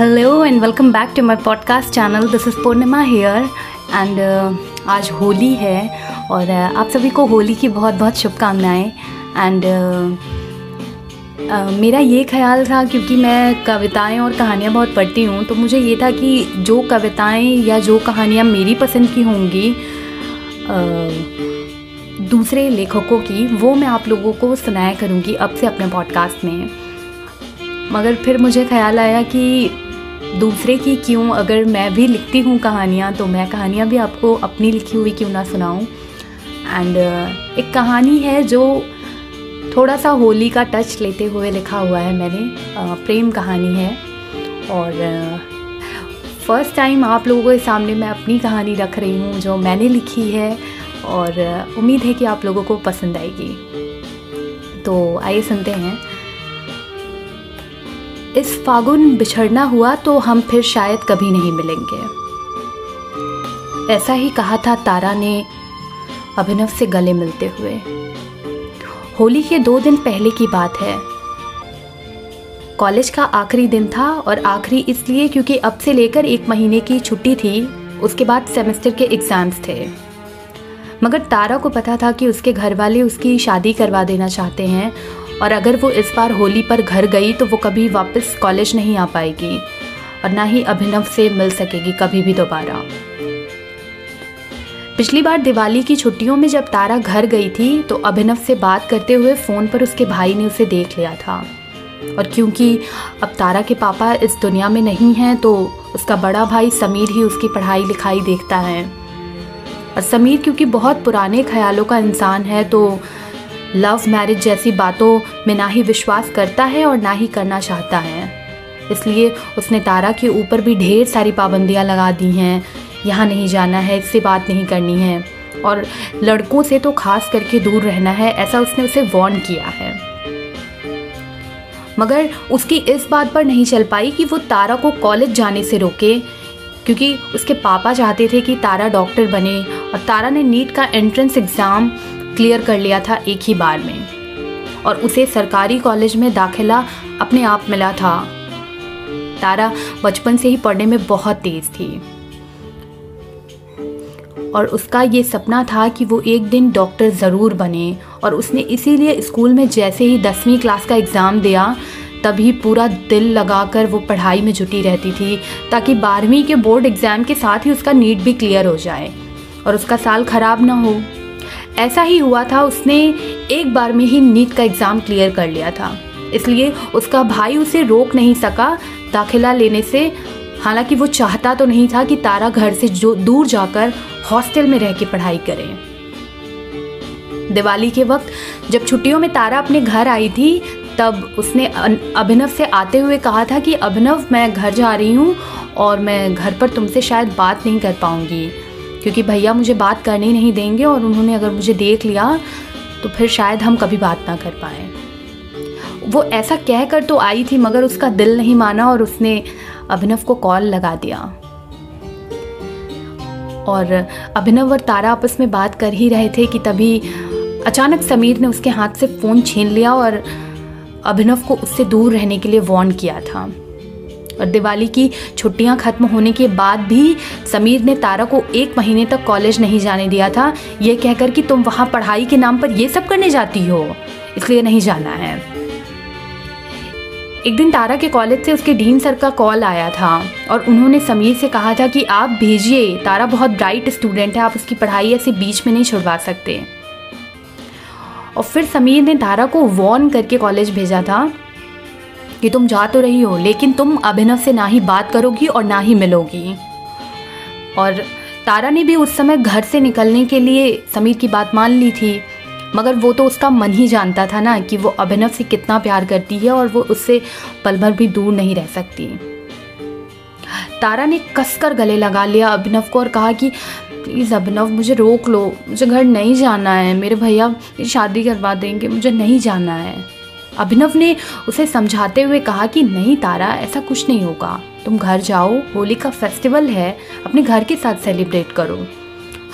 Hello and welcome back to my podcast channel this is Purnima here uh, आज होली है और uh, आप सभी को होली की बहुत बहुत शुभकामनाएँ एंड uh, uh, मेरा ये ख्याल था क्योंकि मैं कविताएँ और कहानियाँ बहुत पढ़ती हूँ तो मुझे ये था कि जो कविताएँ या जो कहानियाँ मेरी पसंद की होंगी uh, दूसरे लेखकों की वो मैं आप लोगों को सुनाया करूँगी अब से अपने पॉडकास्ट में। मगर फिर मुझे ख्याल आया कि दूसरे की क्यों? अगर मैं भी लिखती हूँ कहानियाँ तो मैं कहानियाँ भी आपको अपनी लिखी हुई क्यों ना सुनाऊँ? एंड uh, एक कहानी है जो थोड़ा सा होली का टच लेते हुए लिखा हुआ है मैंने। uh, प्रेम कहानी है। और फ़र्स्ट uh, टाइम आप लोगों के सामने मैं अपनी कहानी रख रही हूँ जो मैंने लिखी है। और उम्मीद है कि आप लोगों को पसंद आएगी। तो आइए सुनते हैं। इस फागुन बिछड़ना हुआ तो हम फिर शायद कभी नहीं मिलेंगे। ऐसा ही कहा था तारा ने अभिनव से गले मिलते हुए। होली के दो दिन पहले की बात है। कॉलेज का आखिरी दिन था और आखिरी इसलिए क्योंकि अब से लेकर एक महीने की छुट्टी थी, उसके बाद सेमेस्टर के एग्ज़ाम्स थे। मगर तारा को पता था कि उसके घर वाले उसकी शादी करवा देना चाहते हैं और अगर वो इस बार होली पर घर गई तो वो कभी वापस कॉलेज नहीं आ पाएगी और ना ही अभिनव से मिल सकेगी कभी भी दोबारा। पिछली बार दिवाली की छुट्टियों में जब तारा घर गई थी तो अभिनव से बात करते हुए फ़ोन पर उसके भाई ने उसे देख लिया था। और क्योंकि अब तारा के पापा इस दुनिया में नहीं हैं तो उसका बड़ा भाई समीर ही उसकी पढ़ाई लिखाई देखता है। और समीर क्योंकि बहुत पुराने ख्यालों का इंसान है तो लव मैरिज जैसी बातों में ना ही विश्वास करता है और ना ही करना चाहता है। इसलिए उसने तारा के ऊपर भी ढेर सारी पाबंदियाँ लगा दी हैं। यहाँ नहीं जाना है, इससे बात नहीं करनी है। और लड़कों से तो खास करके दूर रहना है, ऐसा उसने उसे वार्न किया है। मगर उसकी इस बात पर नहीं चल पाई कि वो तारा को कॉलेज जाने से रोके, क्योंकि उसके पापा चाहते थे कि तारा डॉक्टर बने। और तारा ने नीट का एंट्रेंस एग्ज़ाम क्लियर कर लिया था एक ही बार में। और उसे सरकारी कॉलेज में दाखिला अपने आप मिला था। तारा बचपन से ही पढ़ने में बहुत तेज थी। और उसका ये सपना था कि वो एक दिन डॉक्टर ज़रूर बने और उसने इसीलिए स्कूल में जैसे ही दसवीं क्लास का एग्ज़ाम दिया, तभी पूरा दिल लगाकर वो पढ़ाई में जुटी रहती थी, ताकि बारहवीं के बोर्ड एग्ज़ाम के साथ ही उसका नीट भी क्लियर हो जाए और उसका साल ख़राब ना हो। ऐसा ही हुआ था, उसने एक बार में ही नीट का एग्ज़ाम क्लियर कर लिया था। इसलिए उसका भाई उसे रोक नहीं सका दाखिला लेने से। हालाँकि वो चाहता तो नहीं था कि तारा घर से जो दूर जाकर हॉस्टल में रह के पढ़ाई करे। दिवाली के वक्त जब छुट्टियों में तारा अपने घर आई थी, तब उसने अभिनव से आते हुए कहा था कि, अभिनव, मैं घर जा रही हूँ और मैं घर पर तुमसे शायद बात नहीं कर पाऊँगी। क्योंकि भैया मुझे बात करने ही नहीं देंगे और उन्होंने अगर मुझे देख लिया तो फिर शायद हम कभी बात ना कर पाए। वो ऐसा कह कर तो आई थी, मगर उसका दिल नहीं माना और उसने अभिनव को कॉल लगा दिया। और अभिनव और तारा आपस में बात कर ही रहे थे कि तभी अचानक समीर ने उसके हाथ से फ़ोन छीन लिया और अभिनव को उससे दूर रहने के लिए वार्न किया था। और दिवाली की छुट्टियाँ खत्म होने के बाद भी समीर ने तारा को एक महीने तक कॉलेज नहीं जाने दिया था। ये कहकर कि तुम वहाँ पढ़ाई के नाम पर ये सब करने जाती हो। इसलिए नहीं जाना है। एक दिन तारा के कॉलेज से उसके डीन सर का कॉल आया था और उन्होंने समीर से कहा था कि आप भेजिए, तारा बहुत ब्राइट स्टूडेंट है, आप उसकी पढ़ाई ऐसे बीच में नहीं छुड़वा सकते। और फिर समीर ने तारा को वॉर्न करके कॉलेज भेजा था। कि तुम जा तो रही हो, लेकिन तुम अभिनव से ना ही बात करोगी और ना ही मिलोगी। और तारा ने भी उस समय घर से निकलने के लिए समीर की बात मान ली थी, मगर वो तो उसका मन ही जानता था ना कि वो अभिनव से कितना प्यार करती है और वो उससे पल भर भी दूर नहीं रह सकती। तारा ने कसकर गले लगा लिया अभिनव को और कहा कि, प्लीज़ अभिनव, मुझे रोक लो, मुझे घर नहीं जाना है, मेरे भैया शादी करवा देंगे, मुझे नहीं जाना है। अभिनव ने उसे समझाते हुए कहा कि, नहीं तारा, ऐसा कुछ नहीं होगा। तुम घर जाओ, होली का फेस्टिवल है, अपने घर के साथ सेलिब्रेट करो।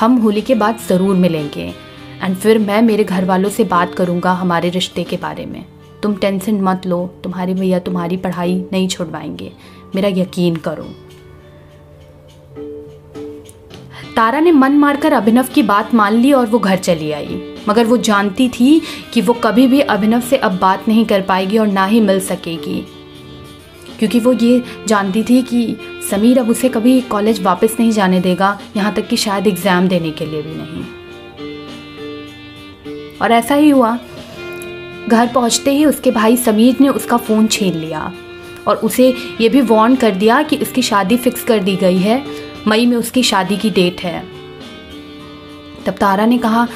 हम होली के बाद ज़रूर मिलेंगे। एंड फिर मैं मेरे घर वालों से बात करूँगा हमारे रिश्ते के बारे में। तुम टेंशन मत लो, तुम्हारे भैया तुम्हारी पढ़ाई नहीं छुड़वाएँगे। मेरा यकीन करो। तारा ने मन मारकर अभिनव की बात मान ली और वो घर चली आई। मगर वो जानती थी कि वो कभी भी अभिनव से अब बात नहीं कर पाएगी और ना ही मिल सकेगी। क्योंकि वो ये जानती थी कि समीर अब उसे कभी कॉलेज वापस नहीं जाने देगा, यहाँ तक कि शायद एग्ज़ाम देने के लिए भी नहीं। और ऐसा ही हुआ। घर पहुँचते ही उसके भाई समीर ने उसका फ़ोन छीन लिया और उसे ये भी वार्न कर दिया कि उसकी शादी फिक्स कर दी गई है। मई में उसकी शादी की डेट है। तब तारा ने कहा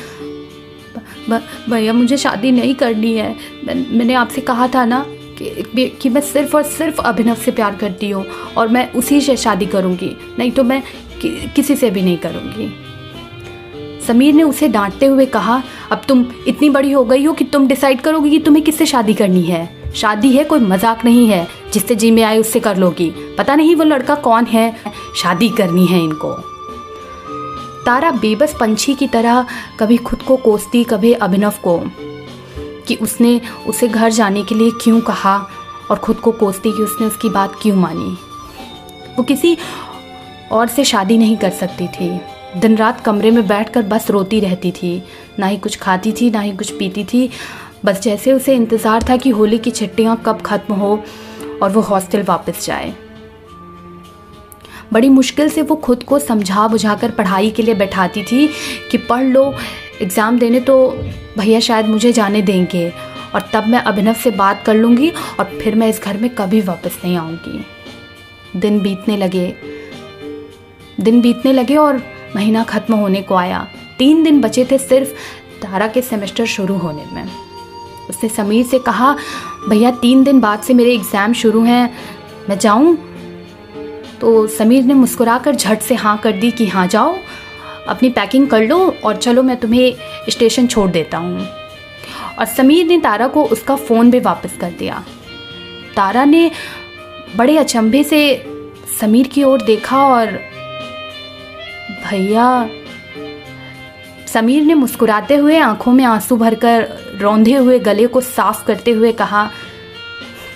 भैया मुझे शादी नहीं करनी है। मैंने आपसे कहा था ना कि, कि मैं सिर्फ़ और सिर्फ़ अभिनव से प्यार करती हूँ और मैं उसी से शादी करूँगी। नहीं तो मैं कि, किसी से भी नहीं करूँगी। समीर ने उसे डांटते हुए कहा अब तुम इतनी बड़ी हो गई हो कि तुम डिसाइड करोगी कि तुम्हें किससे शादी करनी है। शादी है कोई मज़ाक नहीं है। जिससे जी में आए उससे कर लोगी। पता नहीं वो लड़का कौन है। शादी करनी है इनको। तारा बेबस पंछी की तरह कभी खुद को कोसती, कभी अभिनव को। कि उसने उसे घर जाने के लिए क्यों कहा और ख़ुद को कोसती कि उसने उसकी बात क्यों मानी? वो किसी और से शादी नहीं कर सकती थी। दिन रात कमरे में बैठकर बस रोती रहती थी। ना ही कुछ खाती थी, ना ही कुछ पीती थी। बस जैसे उसे इंतज़ार था कि होली की छुट्टियाँ कब ख़त्म हो और वो हॉस्टल वापस जाए। बड़ी मुश्किल से वो खुद को समझा बुझाकर पढ़ाई के लिए बैठाती थी कि पढ़ लो, एग्ज़ाम देने तो भैया शायद मुझे जाने देंगे। और तब मैं अभिनव से बात कर लूँगी और फिर मैं इस घर में कभी वापस नहीं आऊँगी। दिन बीतने लगे। दिन बीतने लगे और महीना ख़त्म होने को आया। तीन दिन बचे थे सिर्फ़ तारा के सेमेस्टर शुरू होने में। उसने समीर से कहा, भैया, तीन दिन बाद से मेरे एग्ज़ाम शुरू हैं। मैं जाऊँ? तो समीर ने मुस्कुराकर झट से हाँ कर दी कि हाँ जाओ, अपनी पैकिंग कर लो और चलो मैं तुम्हें स्टेशन छोड़ देता हूँ। और समीर ने तारा को उसका फ़ोन भी वापस कर दिया। तारा ने बड़े अचंभे से समीर की ओर देखा और भैया, समीर ने मुस्कुराते हुए आँखों में आँसू भरकर रौंधे हुए गले को साफ़ करते हुए कहा,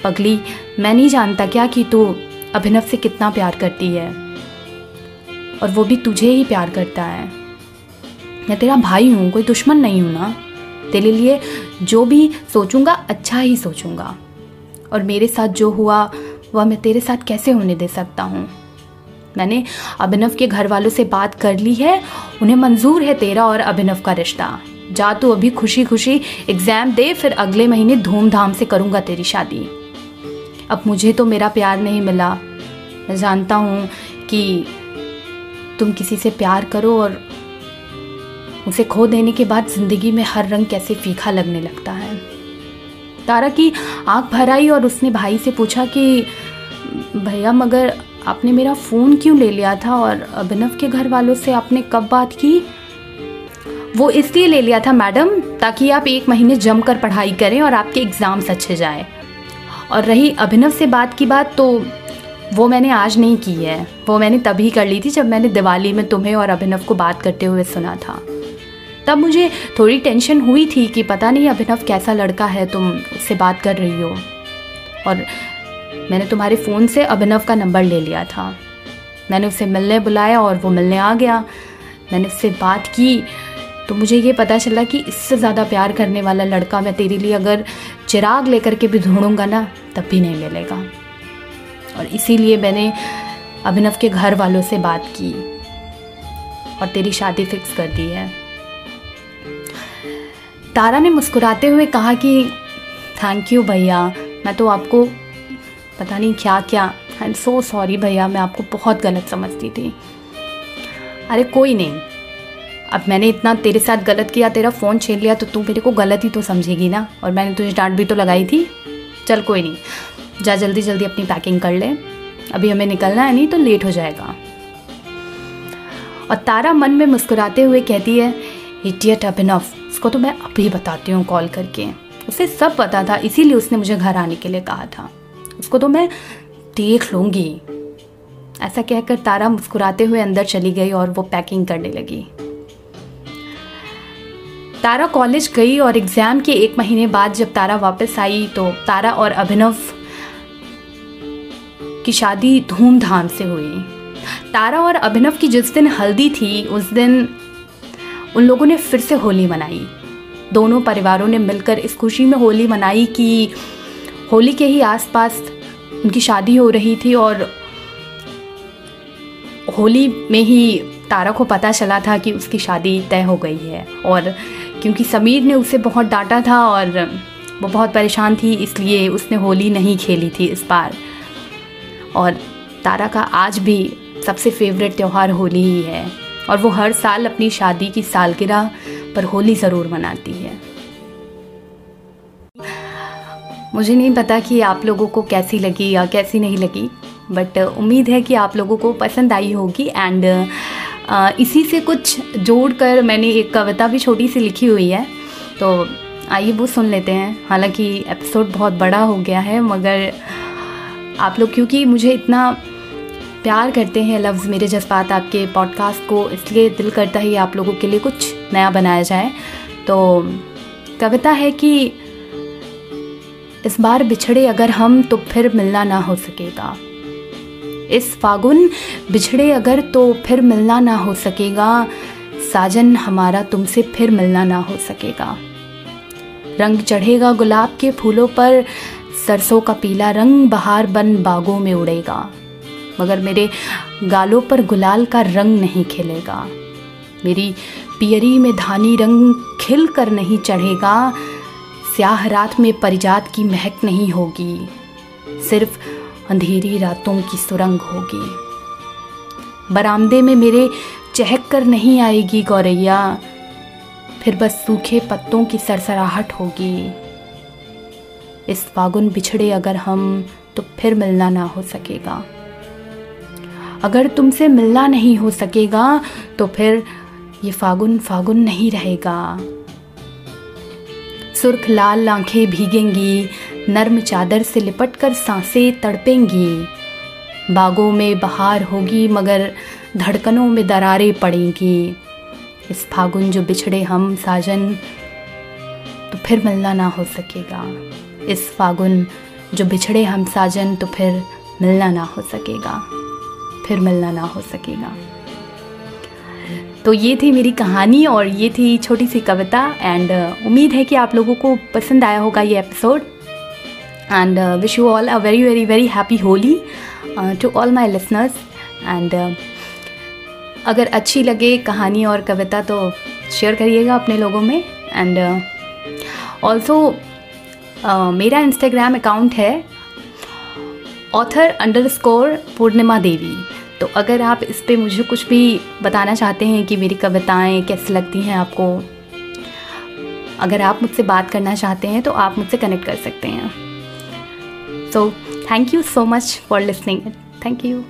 पगली, मैं नहीं जानता क्या कि तू अभिनव से कितना प्यार करती है। और वो भी तुझे ही प्यार करता है। मैं तेरा भाई हूँ, कोई दुश्मन नहीं हूँ ना। तेरे लिए जो भी सोचूँगा अच्छा ही सोचूँगा। और मेरे साथ जो हुआ, वह मैं तेरे साथ कैसे होने दे सकता हूँ? मैंने अभिनव के घर वालों से बात कर ली है। उन्हें मंजूर है तेरा और अभिनव का रिश्ता। जा तू अभी खुशी खुशी एग्ज़ाम दे, फिर अगले महीने धूमधाम से करूँगा तेरी शादी। अब मुझे तो मेरा प्यार नहीं मिला। मैं जानता हूँ कि तुम किसी से प्यार करो और उसे खो देने के बाद ज़िंदगी में हर रंग कैसे फीका लगने लगता है। तारा की आँख भर आई और उसने भाई से पूछा कि, भैया, मगर आपने मेरा फ़ोन क्यों ले लिया था और अभिनव के घर वालों से आपने कब बात की? वो इसलिए ले लिया था मैडम, ताकि आप एक महीने जमकर पढ़ाई करें और आपके एग्ज़ाम्स अच्छे जाए। और रही अभिनव से बात की बात तो वो मैंने आज नहीं की है। वो मैंने तभी कर ली थी जब मैंने दिवाली में तुम्हें और अभिनव को बात करते हुए सुना था। तब मुझे थोड़ी टेंशन हुई थी कि पता नहीं अभिनव कैसा लड़का है, तुम उससे बात कर रही हो। और मैंने तुम्हारे फ़ोन से अभिनव का नंबर ले लिया था। मैंने उसे मिलने बुलाया और वो मिलने आ गया। मैंने उससे बात की तो मुझे ये पता चला कि इससे ज़्यादा प्यार करने वाला लड़का मैं तेरे लिए अगर चिराग लेकर के भी ढूंढूँगा ना, तब भी नहीं मिलेगा। और इसीलिए मैंने अभिनव के घर वालों से बात की और तेरी शादी फिक्स कर दी है। तारा ने मुस्कुराते हुए कहा कि थैंक यू भैया, मैं तो आपको पता नहीं क्या क्या आई एम सो सॉरी भैया, मैं आपको बहुत गलत समझती थी। अरे कोई नहीं अब मैंने इतना तेरे साथ गलत किया, तेरा फ़ोन छीन लिया तो तू मेरे को गलत ही तो समझेगी ना? और मैंने तुझे डांट भी तो लगाई थी। चल कोई नहीं। जा जल्दी जल्दी अपनी पैकिंग कर ले। अभी हमें निकलना है, नहीं तो लेट हो जाएगा। और तारा मन में मुस्कुराते हुए कहती है इडियट अभिनव इसको तो मैं अभी बताती हूँ कॉल करके। उसे सब पता था, इसीलिए उसने मुझे घर आने के लिए कहा था। उसको तो मैं देख लूँगी। ऐसा कहकर तारा मुस्कुराते हुए अंदर चली गई और वो पैकिंग करने लगी। तारा कॉलेज गई और एग्ज़ाम के एक महीने बाद जब तारा वापस आई तो तारा और अभिनव की शादी धूमधाम से हुई। तारा और अभिनव की जिस दिन हल्दी थी, उस दिन उन लोगों ने फिर से होली मनाई। दोनों परिवारों ने मिलकर इस खुशी में होली मनाई कि होली के ही आसपास उनकी शादी हो रही थी और होली में ही तारा को पता चला था कि उसकी शादी तय हो गई है और क्योंकि समीर ने उसे बहुत डांटा था और वो बहुत परेशान थी, इसलिए उसने होली नहीं खेली थी इस बार। और तारा का आज भी सबसे फेवरेट त्यौहार होली ही है और वो हर साल अपनी शादी की सालगिरह पर होली ज़रूर मनाती है। मुझे नहीं पता कि आप लोगों को कैसी लगी या कैसी नहीं लगी बट उम्मीद है कि आप लोगों को पसंद आई होगी एंड इसी से कुछ जोड़कर मैंने एक कविता भी छोटी सी लिखी हुई है। तो आइए वो सुन लेते हैं। हालाँकि एपिसोड बहुत बड़ा हो गया है, मगर आप लोग क्योंकि मुझे इतना प्यार करते हैं लफ्ज़ मेरे जज्बात आपके पॉडकास्ट को, इसलिए दिल करता है आप लोगों के लिए कुछ नया बनाया जाए। तो कविता है कि इस बार बिछड़े अगर हम तो फिर मिलना ना हो सकेगा। इस फागुन, बिछड़े अगर तो फिर मिलना ना हो सकेगा। साजन हमारा तुमसे फिर मिलना ना हो सकेगा। रंग चढ़ेगा गुलाब के फूलों पर, सरसों का पीला रंग बहार बन बागों में उड़ेगा। मगर मेरे गालों पर गुलाल का रंग नहीं खिलेगा। मेरी पियरी में धानी रंग खिल कर नहीं चढ़ेगा। स्याह रात में परिजात की महक नहीं होगी। सिर्फ़ अंधेरी रातों की सुरंग होगी। बरामदे में मेरे चहक कर नहीं आएगी गौरैया। फिर बस सूखे पत्तों की सरसराहट होगी। इस फागुन बिछड़े अगर हम तो फिर मिलना ना हो सकेगा। अगर तुमसे मिलना नहीं हो सकेगा तो फिर ये फागुन फागुन नहीं रहेगा। सुर्ख लाल आँखें भीगेंगी नर्म चादर से लिपट कर साँसें तड़पेंगी। बागों में बहार होगी, मगर धड़कनों में दरारें पड़ेंगी। इस फागुन जो बिछड़े हम साजन तो फिर मिलना ना हो सकेगा। इस फागुन जो बिछड़े हम साजन तो फिर मिलना ना हो सकेगा। फिर मिलना ना हो सकेगा। तो ये थी मेरी कहानी और ये थी छोटी सी कविता एंड उम्मीद है कि आप लोगों को पसंद आया होगा ये episode and wish you all a very very very happy Holi to all my listeners and अगर अच्छी लगे कहानी और कविता तो शेयर करिएगा अपने लोगों में। एंड ऑल्सो uh, uh, मेरा इंस्टाग्राम अकाउंट है author underscore Purnima Devi. तो अगर आप इस पर मुझे कुछ भी बताना चाहते हैं कि मेरी कविताएँ कैसी लगती हैं आपको अगर आप मुझसे बात करना चाहते हैं तो आप मुझसे कनेक्ट कर सकते हैं। So, thank you so much for listening. Thank you.